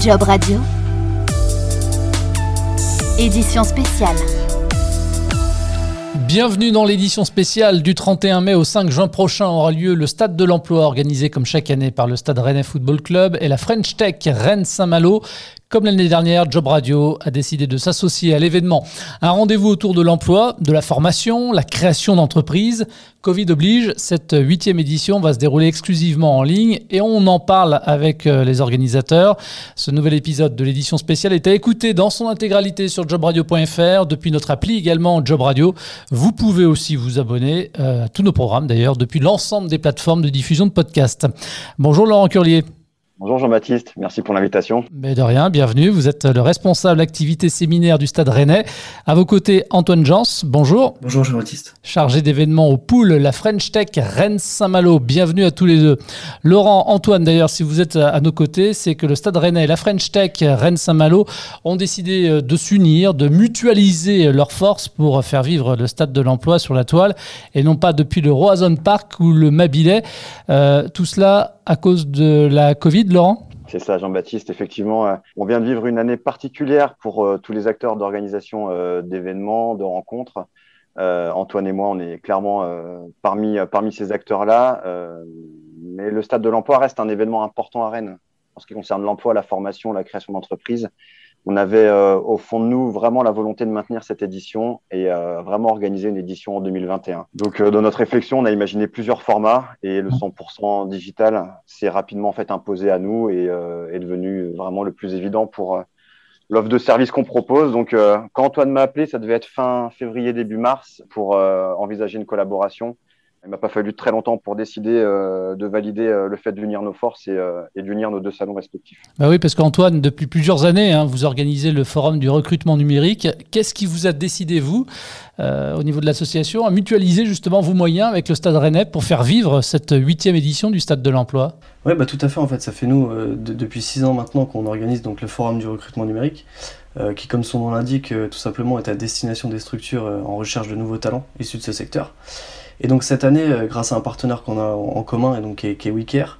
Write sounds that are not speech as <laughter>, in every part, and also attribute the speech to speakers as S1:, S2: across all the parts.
S1: Job Radio. Édition spéciale.
S2: Bienvenue dans l'édition spéciale du 31 mai au 5 juin prochain aura lieu le Stade de l'Emploi organisé comme chaque année par le Stade Rennais Football Club et la French Tech Rennes-Saint-Malo. Comme l'année dernière, Job Radio a décidé de s'associer à l'événement. Un rendez-vous autour de l'emploi, de la formation, la création d'entreprises. Covid oblige, cette huitième édition va se dérouler exclusivement en ligne et on en parle avec euh, les organisateurs. Ce nouvel épisode de l'édition spéciale est à écouter dans son intégralité sur jobradio.fr, depuis notre appli également Job Radio. Vous pouvez aussi vous abonner euh, à tous nos programmes d'ailleurs depuis l'ensemble des plateformes de diffusion de podcasts. Bonjour Laurent Curlier.
S3: Bonjour Jean-Baptiste, merci pour l'invitation.
S2: Mais de rien, bienvenue. Vous êtes le responsable activité séminaire du Stade Rennais. À vos côtés, Antoine Jans, bonjour.
S4: Bonjour Jean-Baptiste.
S2: Chargé d'événements au pool, la French Tech Rennes-Saint-Malo. Bienvenue à tous les deux. Laurent, Antoine, d'ailleurs, si vous êtes à nos côtés, c'est que le Stade Rennais et la French Tech Rennes-Saint-Malo ont décidé euh, de s'unir, de mutualiser leurs forces pour faire vivre le Stade de l'Emploi sur la toile et non pas depuis le Roazhon Park ou le Mabilet. Euh, tout cela à cause de la Covid,
S3: C'est ça, Jean-Baptiste. Effectivement, euh, on vient de vivre une année particulière pour euh, tous les acteurs d'organisation euh, d'événements, de rencontres. Antoine et moi, on est clairement parmi, parmi ces acteurs-là. mais le Stade de l'Emploi reste un événement important à Rennes en ce qui concerne l'emploi, la formation, la création d'entreprises on avait euh, au fond de nous vraiment la volonté de maintenir cette édition et euh, vraiment organiser une édition en 2021. Donc euh, dans notre réflexion, on a imaginé plusieurs formats et le 100% digital s'est rapidement fait imposer à nous et est devenu vraiment le plus évident pour l'offre de service qu'on propose. Donc quand Antoine m'a appelé, ça devait être fin février début mars pour envisager une collaboration. Il m'a pas fallu très longtemps pour décider euh, de valider euh, le fait d'unir nos forces et, euh, d'unir nos deux salons respectifs.
S2: Bah oui, parce qu'Antoine, depuis plusieurs années, hein, vous organisez le forum du recrutement numérique. Qu'est-ce qui vous a décidé, vous, au niveau de l'association, à mutualiser justement vos moyens avec le Stade Rennais pour faire vivre cette huitième édition du Stade de l'Emploi?
S4: Oui, bah, tout à fait. En fait, ça fait nous, depuis six ans maintenant, qu'on organise donc le forum du recrutement numérique. qui, comme son nom l'indique, tout simplement est à destination des structures en recherche de nouveaux talents issus de ce secteur. Et donc cette année, euh, grâce à un partenaire qu'on a en commun, et donc qui est, qui WeCare,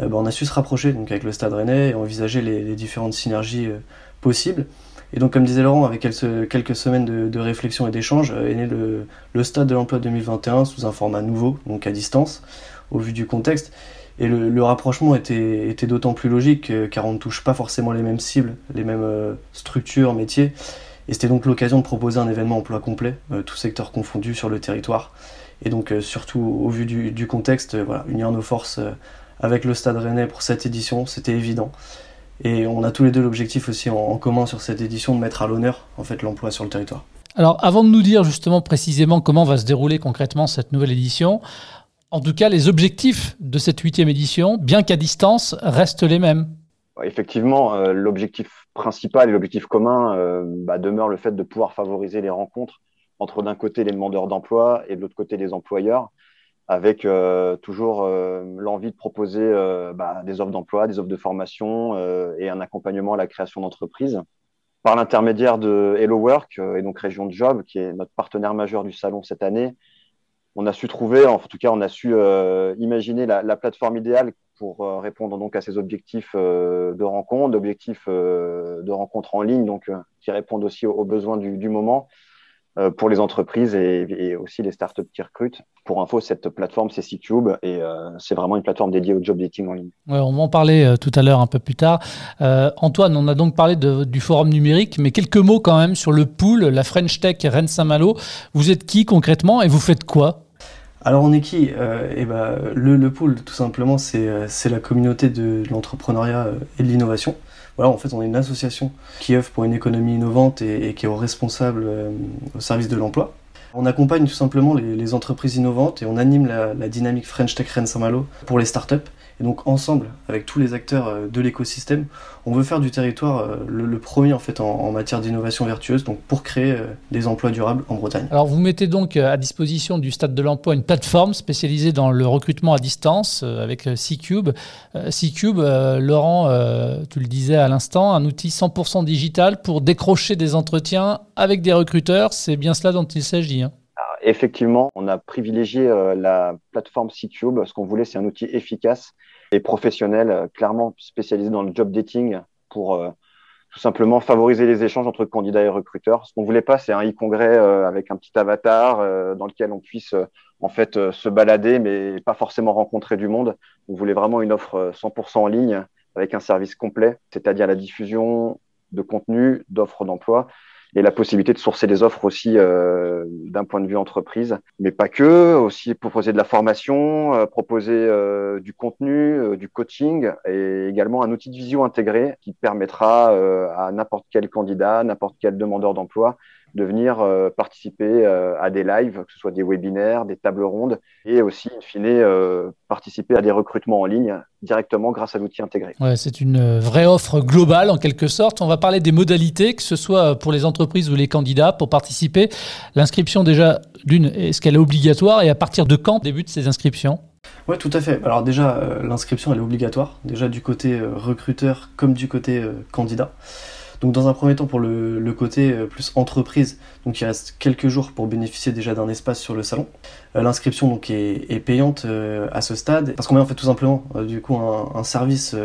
S4: euh, bah, on a su se rapprocher donc, avec le Stade Rennais et envisager les, différentes synergies euh, possibles. Et donc, comme disait Laurent, avec quelques semaines de, réflexion et d'échange, est né le, Stade de l'Emploi 2021 sous un format nouveau, donc à distance, au vu du contexte. Et le, rapprochement était, était d'autant plus logique car on ne touche pas forcément les mêmes cibles, les mêmes structures, métiers. Et c'était donc l'occasion de proposer un événement emploi complet, tout secteur confondu sur le territoire. Et donc, euh, surtout au vu du, contexte, euh, voilà, unir nos forces euh, avec le Stade Rennais pour cette édition, c'était évident. Et on a tous les deux l'objectif aussi en, commun sur cette édition de mettre à l'honneur en fait l'emploi sur le territoire.
S2: Alors, avant de nous dire justement précisément comment va se dérouler concrètement cette nouvelle édition, en tout cas, les objectifs de cette huitième édition, bien qu'à distance, restent les mêmes.
S3: Effectivement, l'objectif principal et l'objectif commun bah, demeure le fait de pouvoir favoriser les rencontres entre d'un côté les demandeurs d'emploi et de l'autre côté les employeurs, avec euh, toujours euh, l'envie de proposer euh, bah, des offres d'emploi, des offres de formation et un accompagnement à la création d'entreprises. Par l'intermédiaire de Hello Work et donc Région de Job, qui est notre partenaire majeur du salon cette année, on a su trouver, en tout cas, on a su imaginer la, plateforme idéale pour répondre donc à ces objectifs de rencontre, d'objectifs de rencontre en ligne, donc qui répondent aussi aux, besoins du moment pour les entreprises et, aussi les startups qui recrutent. Pour info, cette plateforme, c'est C-Cube et euh, c'est vraiment une plateforme dédiée au job dating en ligne.
S2: Ouais, on va en parler euh, tout à l'heure un peu plus tard. Antoine, on a donc parlé de, du forum numérique, mais quelques mots quand même sur le pool, la French Tech Rennes-Saint-Malo. Vous êtes qui concrètement et vous faites quoi?
S4: Alors on est qui? Eh ben, le, le pool, tout simplement, c'est la communauté de l'entrepreneuriat et de l'innovation voilà, en fait, on est une association qui œuvre pour une économie innovante et, qui est responsable euh, au service de l'emploi. On accompagne tout simplement les, entreprises innovantes et on anime la, la dynamique French Tech Rennes Saint-Malo pour les startups et donc ensemble, avec tous les acteurs euh, de l'écosystème, on veut faire du territoire euh, le, premier en matière d'innovation vertueuse, donc pour créer euh, des emplois durables en Bretagne.
S2: Alors vous mettez donc à disposition du Stade de l'Emploi une plateforme spécialisée dans le recrutement à distance avec C-Cube. C-Cube, Laurent, tu le disais à l'instant, un outil 100% digital pour décrocher des entretiens avec des recruteurs. C'est bien cela dont il s'agit. Hein
S3: effectivement, on a privilégié euh, la plateforme C-Cube. Ce qu'on voulait, c'est un outil efficace et professionnel, euh, clairement spécialisé dans le job dating pour tout simplement favoriser les échanges entre candidats et recruteurs. Ce qu'on voulait pas, c'est un e-congrès avec un petit avatar dans lequel on puisse en fait se balader, mais pas forcément rencontrer du monde. On voulait vraiment une offre 100% en ligne avec un service complet, c'est-à-dire la diffusion de contenu, d'offres d'emploi et la possibilité de sourcer des offres aussi euh, d'un point de vue entreprise, mais pas que, aussi proposer de la formation, euh, proposer euh, du contenu, du coaching et également un outil de visio intégré qui permettra à n'importe quel candidat, n'importe quel demandeur d'emploi de venir euh, participer euh, à des lives, que ce soit des webinaires, des tables rondes, et aussi, in fine, euh, participer à des recrutements en ligne directement grâce à l'outil intégré.
S2: Ouais, c'est une vraie offre globale en quelque sorte. On va parler des modalités, que ce soit pour les entreprises ou les candidats, pour participer. L'inscription déjà, d'une, est-ce qu'elle est obligatoire et à partir de quand débutent ces inscriptions?
S4: Oui, tout à fait. Alors déjà, l'inscription, elle est obligatoire, déjà du côté recruteur comme du côté candidat. Donc dans un premier temps pour le, côté euh, plus entreprise, donc il reste quelques jours pour bénéficier déjà d'un espace sur le salon. Euh, l'inscription est, payante euh, à ce stade parce qu'on met en fait tout simplement du coup un service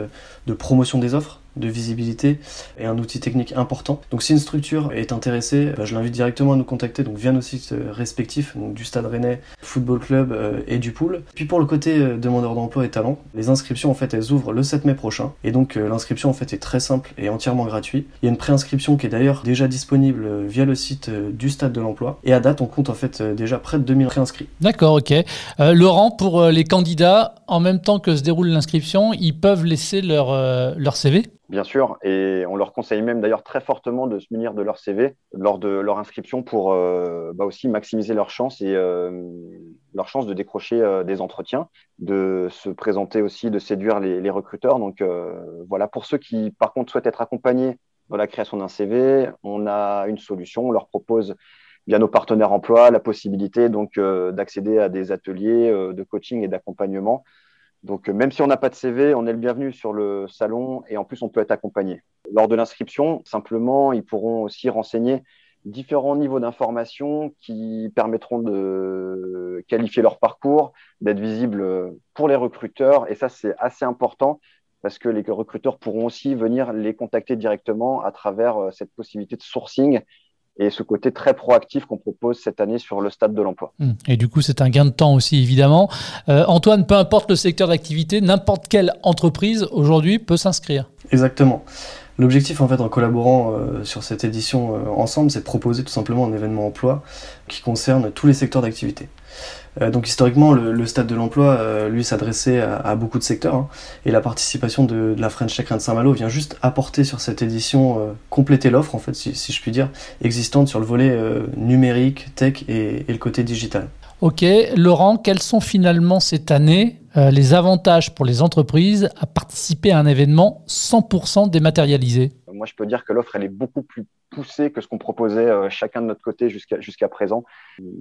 S4: de promotion des offres de visibilité et un outil technique important. Donc si une structure est intéressée, bah, je l'invite directement à nous contacter donc via nos sites euh, respectifs, donc du Stade Rennais, Football Club euh, et du Pool. Puis pour le côté euh, demandeur d'emploi et talent, les inscriptions en fait elles ouvrent le 7 mai prochain et donc l'inscription en fait est très simple et entièrement gratuite. Il y a une préinscription qui est d'ailleurs déjà disponible via le site du Stade de l'Emploi et à date on compte en fait déjà près de 2000 préinscrits.
S2: D'accord, ok. Laurent, pour les candidats, en même temps que se déroule l'inscription, ils peuvent laisser leur, leur CV
S3: Bien sûr, et on leur conseille même d'ailleurs très fortement de se munir de leur CV lors de leur inscription pour euh, bah aussi maximiser leurs chances et euh, leur chance de décrocher euh, des entretiens, de se présenter aussi, de séduire les, les recruteurs. Donc voilà, pour ceux qui par contre souhaitent être accompagnés dans la création d'un CV, on a une solution, on leur propose via nos partenaires emploi la possibilité donc d'accéder à des ateliers de coaching et d'accompagnement donc, euh, même si on n'a pas de CV, on est le bienvenu sur le salon et en plus, on peut être accompagné. Lors de l'inscription, simplement, ils pourront aussi renseigner différents niveaux d'information qui permettront de qualifier leur parcours, d'être visibles pour les recruteurs. Et ça, c'est assez important parce que les recruteurs pourront aussi venir les contacter directement à travers euh, cette possibilité de sourcing et ce côté très proactif qu'on propose cette année sur le stade de l'emploi.
S2: Hum. Et du coup, c'est un gain de temps aussi, évidemment. Euh, Antoine, peu importe le secteur d'activité, n'importe quelle entreprise aujourd'hui peut s'inscrire.
S4: Exactement. L'objectif, en fait, en collaborant euh, sur cette édition euh, ensemble, c'est de proposer tout simplement un événement emploi qui concerne tous les secteurs d'activité. Euh, donc historiquement, le, stade de l'emploi, lui, s'adressait à, beaucoup de secteurs. Hein. et la participation de, la French Tech de Saint-Malo vient juste apporter sur cette édition, compléter l'offre, en fait, si, je puis dire, existante sur le volet numérique, tech et, le côté digital.
S2: Ok, Laurent, quels sont finalement cette année les avantages pour les entreprises à participer à un événement 100% dématérialisé?
S3: Moi, je peux dire que l'offre, elle est beaucoup plus poussé que ce qu'on proposait euh, chacun de notre côté jusqu'à présent.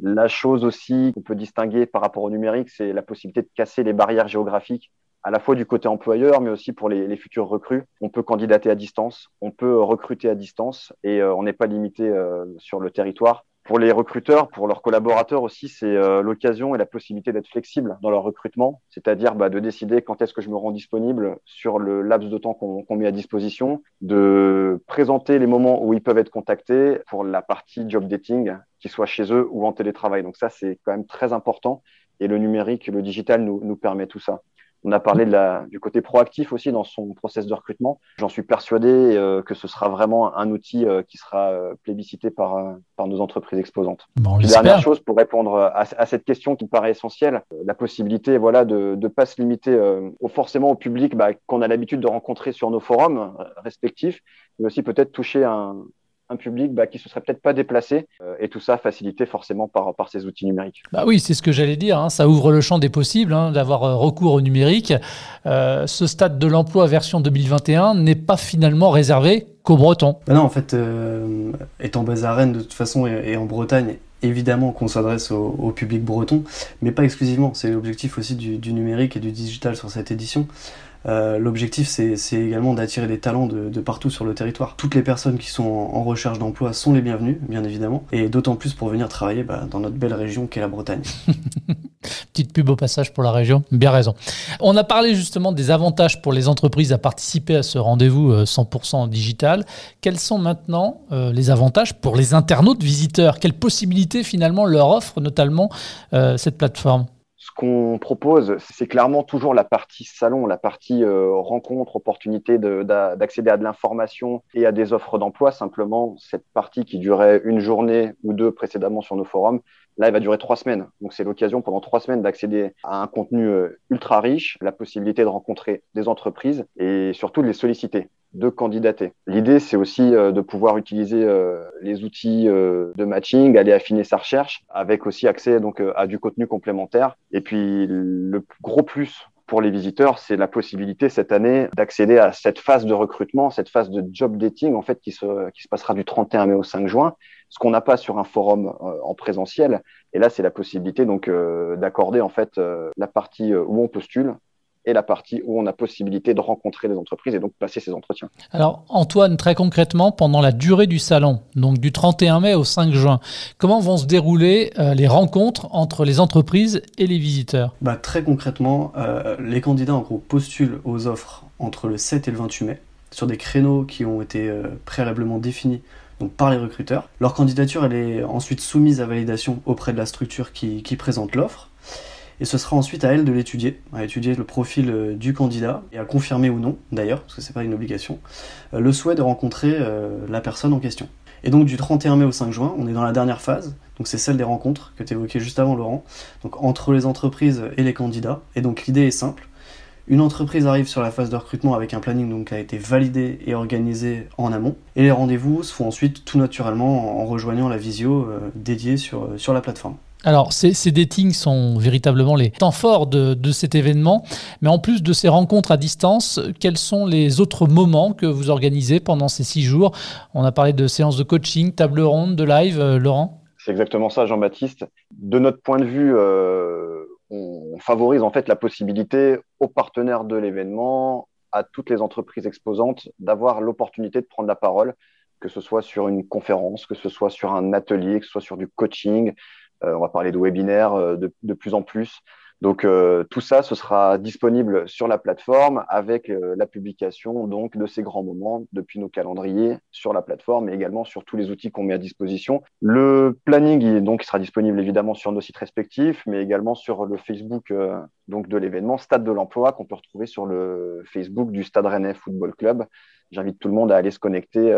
S3: La chose aussi qu'on peut distinguer par rapport au numérique, c'est la possibilité de casser les barrières géographiques à la fois du côté employeur, mais aussi pour les, futurs recrues. On peut candidater à distance, on peut recruter à distance et euh, on n'est pas limité euh, sur le territoire pour les recruteurs, pour leurs collaborateurs aussi, c'est euh, l'occasion et la possibilité d'être flexible dans leur recrutement, c'est-à-dire bah, de décider quand est-ce que je me rends disponible sur le laps de temps qu'on met à disposition, de présenter les moments où ils peuvent être contactés pour la partie job dating, qu'ils soient chez eux ou en télétravail. Donc ça, c'est quand même très important et le numérique, le digital nous, nous permet tout ça. On a parlé de la, du côté proactif aussi dans son process de recrutement. J'en suis persuadé euh, que ce sera vraiment un outil euh, qui sera euh, plébiscité par, par nos entreprises exposantes. dernière chose pour répondre à, à, cette question qui me paraît essentielle, la possibilité voilà, de ne pas se limiter au, forcément au public bah, qu'on a l'habitude de rencontrer sur nos forums respectifs, mais aussi peut-être toucher un, un public bah, qui se serait peut-être pas déplacé euh, et tout ça facilité forcément par, par ces outils numériques.
S2: Bah oui, c'est ce que j'allais dire. Hein. Ça ouvre le champ des possibles hein, d'avoir euh, recours au numérique. Euh, ce stade de l'emploi version 2021 n'est pas finalement réservé qu'aux Bretons.
S4: Bah non, en fait, étant basé à Rennes de toute façon et, en Bretagne, évidemment qu'on s'adresse au, public breton, mais pas exclusivement. C'est l'objectif aussi du, du, numérique et du digital sur cette édition. Euh, l'objectif, c'est également d'attirer des talents de, partout sur le territoire. Toutes les personnes qui sont en, recherche d'emploi sont les bienvenues, bien évidemment, et d'autant plus pour venir travailler bah, dans notre belle région qu'est la Bretagne. <laughs>
S2: Petite pub au passage pour la région, bien raison. On a parlé justement des avantages pour les entreprises à participer à ce rendez-vous 100% euh, digital. Quels sont maintenant euh, les avantages pour les internautes visiteurs? Quelles possibilités finalement leur offre notamment cette plateforme?
S3: Qu'on propose, c'est clairement toujours la partie salon, la partie euh, rencontre, opportunité d'accéder à de l'information et à des offres d'emploi. Simplement, cette partie qui durait une journée ou deux précédemment sur nos forums, là, elle va durer trois semaines. Donc, c'est l'occasion pendant trois semaines d'accéder à un contenu euh, ultra riche, la possibilité de rencontrer des entreprises et surtout de les solliciter de candidater. L'idée, c'est aussi euh, de pouvoir utiliser euh, les outils euh, de matching, aller affiner sa recherche, avec aussi accès donc à du contenu complémentaire. Et puis le gros plus pour les visiteurs, c'est la possibilité cette année d'accéder à cette phase de recrutement, cette phase de job dating en fait qui se, qui se passera du 31 mai au 5 juin, ce qu'on n'a pas sur un forum en présentiel. Et là, c'est la possibilité donc d'accorder en fait la partie où on postule et la partie où on a possibilité de rencontrer des entreprises et donc passer ces entretiens.
S2: Alors Antoine, très concrètement, pendant la durée du salon, donc du 31 mai au 5 juin, comment vont se dérouler euh, les rencontres entre les entreprises et les visiteurs?
S4: Bah, Très concrètement, euh, les candidats en gros postulent aux offres entre le 7 et le 28 mai sur des créneaux qui ont été euh, préalablement définis donc par les recruteurs. Leur candidature elle est ensuite soumise à validation auprès de la structure qui présente l'offre et ce sera ensuite à elle de l'étudier, à étudier le profil euh, du candidat et à confirmer ou non, d'ailleurs, parce que c'est pas une obligation, euh, le souhait de rencontrer euh, la personne en question. Et donc du 31 mai au 5 juin, on est dans la dernière phase, donc c'est celle des rencontres que tu évoquais juste avant Laurent, donc entre les entreprises et les candidats. Et donc l'idée est simple, une entreprise arrive sur la phase de recrutement avec un planning donc, qui a été validé et organisé en amont. Et les rendez-vous se font ensuite tout naturellement en rejoignant la visio dédiée sur, sur la plateforme.
S2: Alors, ces, datings sont véritablement les temps forts de, cet événement. Mais en plus de ces rencontres à distance, quels sont les autres moments que vous organisez pendant ces six jours? On a parlé de séances de coaching, table ronde, de live, euh, Laurent?
S3: C'est exactement ça, Jean-Baptiste. De notre point de vue, euh, on favorise en fait la possibilité aux partenaires de l'événement, à toutes les entreprises exposantes, d'avoir l'opportunité de prendre la parole, que ce soit sur une conférence, que ce soit sur un atelier, que ce soit sur du coaching, on va parler de webinaires euh, de, de plus en plus. Donc euh, tout ça, ce sera disponible sur la plateforme avec la publication donc de ces grands moments depuis nos calendriers sur la plateforme et également sur tous les outils qu'on met à disposition. Le planning il, donc sera disponible évidemment sur nos sites respectifs, mais également sur le Facebook donc de l'événement Stade de l'Emploi qu'on peut retrouver sur le Facebook du Stade Rennais Football Club. J'invite tout le monde à aller se connecter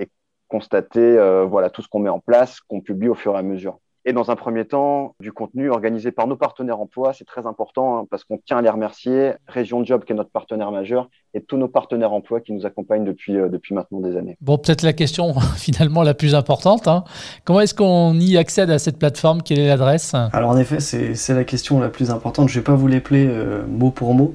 S3: et constater voilà tout ce qu'on met en place, qu'on publie au fur et à mesure et dans un premier temps, du contenu organisé par nos partenaires emploi. C'est très important hein, parce qu'on tient à les remercier. Région Job, qui est notre partenaire majeur, et tous nos partenaires emploi qui nous accompagnent depuis, euh, depuis maintenant des années.
S2: Bon, peut-être la question <laughs> finalement la plus importante. Hein. Comment est-ce qu'on y accède à cette plateforme? Quelle est l'adresse?
S4: Alors en effet, c'est la question la plus importante. Je ne vais pas vous l'épeler euh, mot pour mot,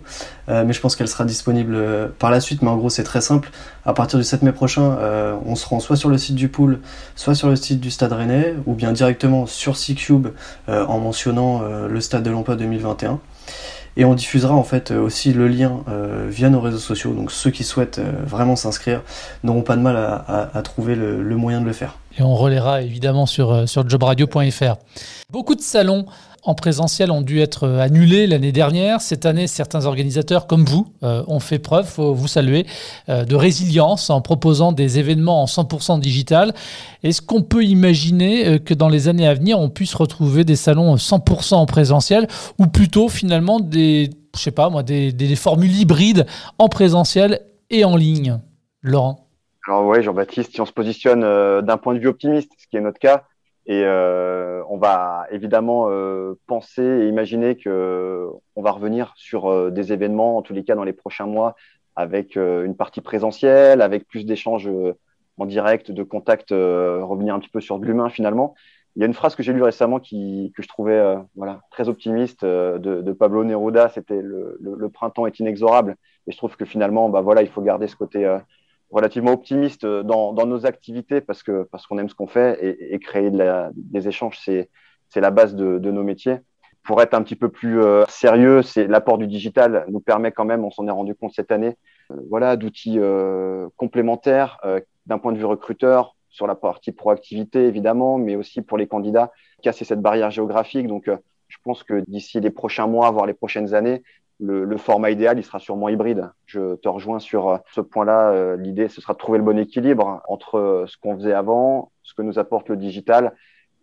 S4: euh, mais je pense qu'elle sera disponible par la suite. Mais en gros, c'est très simple. À partir du 7 mai prochain, on se rend soit sur le site du pool, soit sur le site du Stade Rennais, ou bien directement sur C-Cube en mentionnant le Stade de l'Emploi 2021. Et on diffusera en fait euh, aussi le lien euh, via nos réseaux sociaux. Donc ceux qui souhaitent euh, vraiment s'inscrire n'auront pas de mal à, trouver le, moyen de le faire.
S2: Et on relaiera évidemment sur, sur jobradio.fr. Beaucoup de salons en présentiel ont dû être euh, annulés l'année dernière. Cette année, certains organisateurs comme vous euh, ont fait preuve, faut vous saluer, euh, de résilience en proposant des événements en 100% digital. Est-ce qu'on peut imaginer que dans les années à venir, on puisse retrouver des salons 100% en présentiel ou plutôt finalement des, je sais pas moi, des, des formules hybrides en présentiel et en ligne? Laurent?
S3: Alors oui, Jean-Baptiste, si on se positionne d'un point de vue optimiste, ce qui est notre cas, et euh, on va évidemment euh, penser et imaginer que on va revenir sur euh, des événements, en tous les cas dans les prochains mois, avec une partie présentielle, avec plus d'échanges en direct, de contacts, revenir un petit peu sur de l'humain finalement. Il y a une phrase que j'ai lue récemment qui, que je trouvais voilà, très optimiste de, de Pablo Neruda, c'était le, le, le, printemps est inexorable. Et je trouve que finalement, bah, voilà, il faut garder ce côté relativement optimiste dans, dans, nos activités parce que parce qu'on aime ce qu'on fait et, créer des échanges, c'est c'est la base de, nos métiers. pour être un petit peu plus sérieux, c'est l'apport du digital nous permet quand même, on s'en est rendu compte cette année, voilà, d'outils complémentaires d'un point de vue recruteur, sur la partie proactivité évidemment, mais aussi pour les candidats, casser cette barrière géographique. Donc, je pense que d'ici les prochains mois, voire les prochaines années, le, format idéal, il sera sûrement hybride. Je te rejoins sur euh, ce point-là. Euh, l'idée, ce sera de trouver le bon équilibre entre euh, ce qu'on faisait avant, ce que nous apporte le digital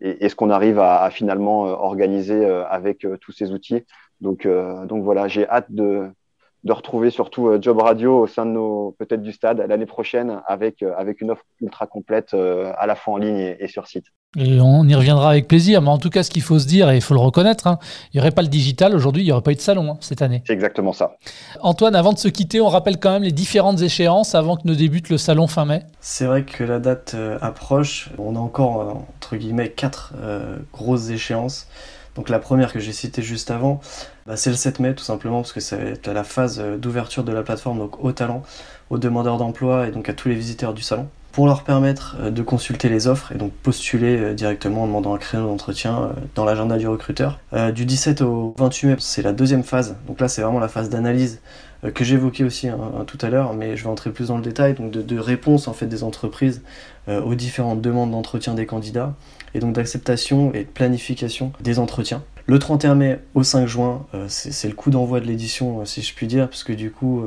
S3: et, ce qu'on arrive à, finalement organiser avec tous ces outils. Donc, donc voilà, j'ai hâte de, de retrouver surtout Job Radio au sein de nos peut-être du stade l'année prochaine avec avec une offre ultra complète à la fois en ligne et sur site.
S2: Et on y reviendra avec plaisir. Mais en tout cas, ce qu'il faut se dire, et il faut le reconnaître, hein, il n'y aurait pas le digital aujourd'hui, il n'y aurait pas eu de salon hein, cette année.
S3: C'est exactement ça.
S2: Antoine, avant de se quitter, on rappelle quand même les différentes échéances avant que ne débute le salon fin mai.
S4: C'est vrai que la date euh, approche. On a encore, euh, entre guillemets, quatre euh, grosses échéances. Donc la première que j'ai citée juste avant, bah, c'est le 7 mai tout simplement parce que être la phase d'ouverture de la plateforme donc au talent, aux demandeurs d'emploi et donc à tous les visiteurs du salon pour leur permettre euh, de consulter les offres et donc postuler euh, directement en demandant un créneau d'entretien euh, dans l'agenda du recruteur. du 17 au 28 mai, c'est la deuxième phase. Donc là, c'est vraiment la phase d'analyse que j'évoquais aussi hein, tout à l'heure, mais je vais entrer plus dans le détail, donc de, réponse en fait des entreprises aux différentes demandes d'entretien des candidats et donc d'acceptation et de planification des entretiens. Le 31 mai au 5 juin, c'est le coup d'envoi de l'édition, si je puis dire, parce que du coup,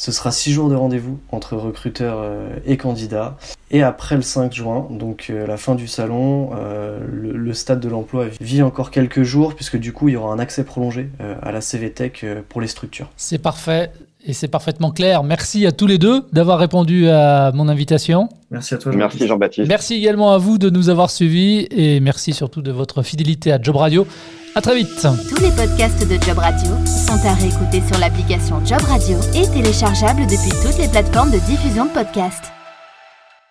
S4: ce sera six jours de rendez-vous entre recruteurs euh, et candidats. Et après le 5 juin, donc euh, la fin du salon, euh, le, stade de l'emploi vit encore quelques jours puisque du coup il y aura un accès prolongé à la CVTech pour les structures.
S2: C'est parfait. Et c'est parfaitement clair. Merci à tous les deux d'avoir répondu à mon invitation.
S4: Merci à toi.
S3: Jean merci Jean-Baptiste.
S2: Merci également à vous de nous avoir suivis et merci surtout de votre fidélité à Job Radio. À très vite.
S1: Tous les podcasts de Job Radio sont à réécouter sur l'application Job Radio et téléchargeables depuis toutes les plateformes de diffusion de podcasts.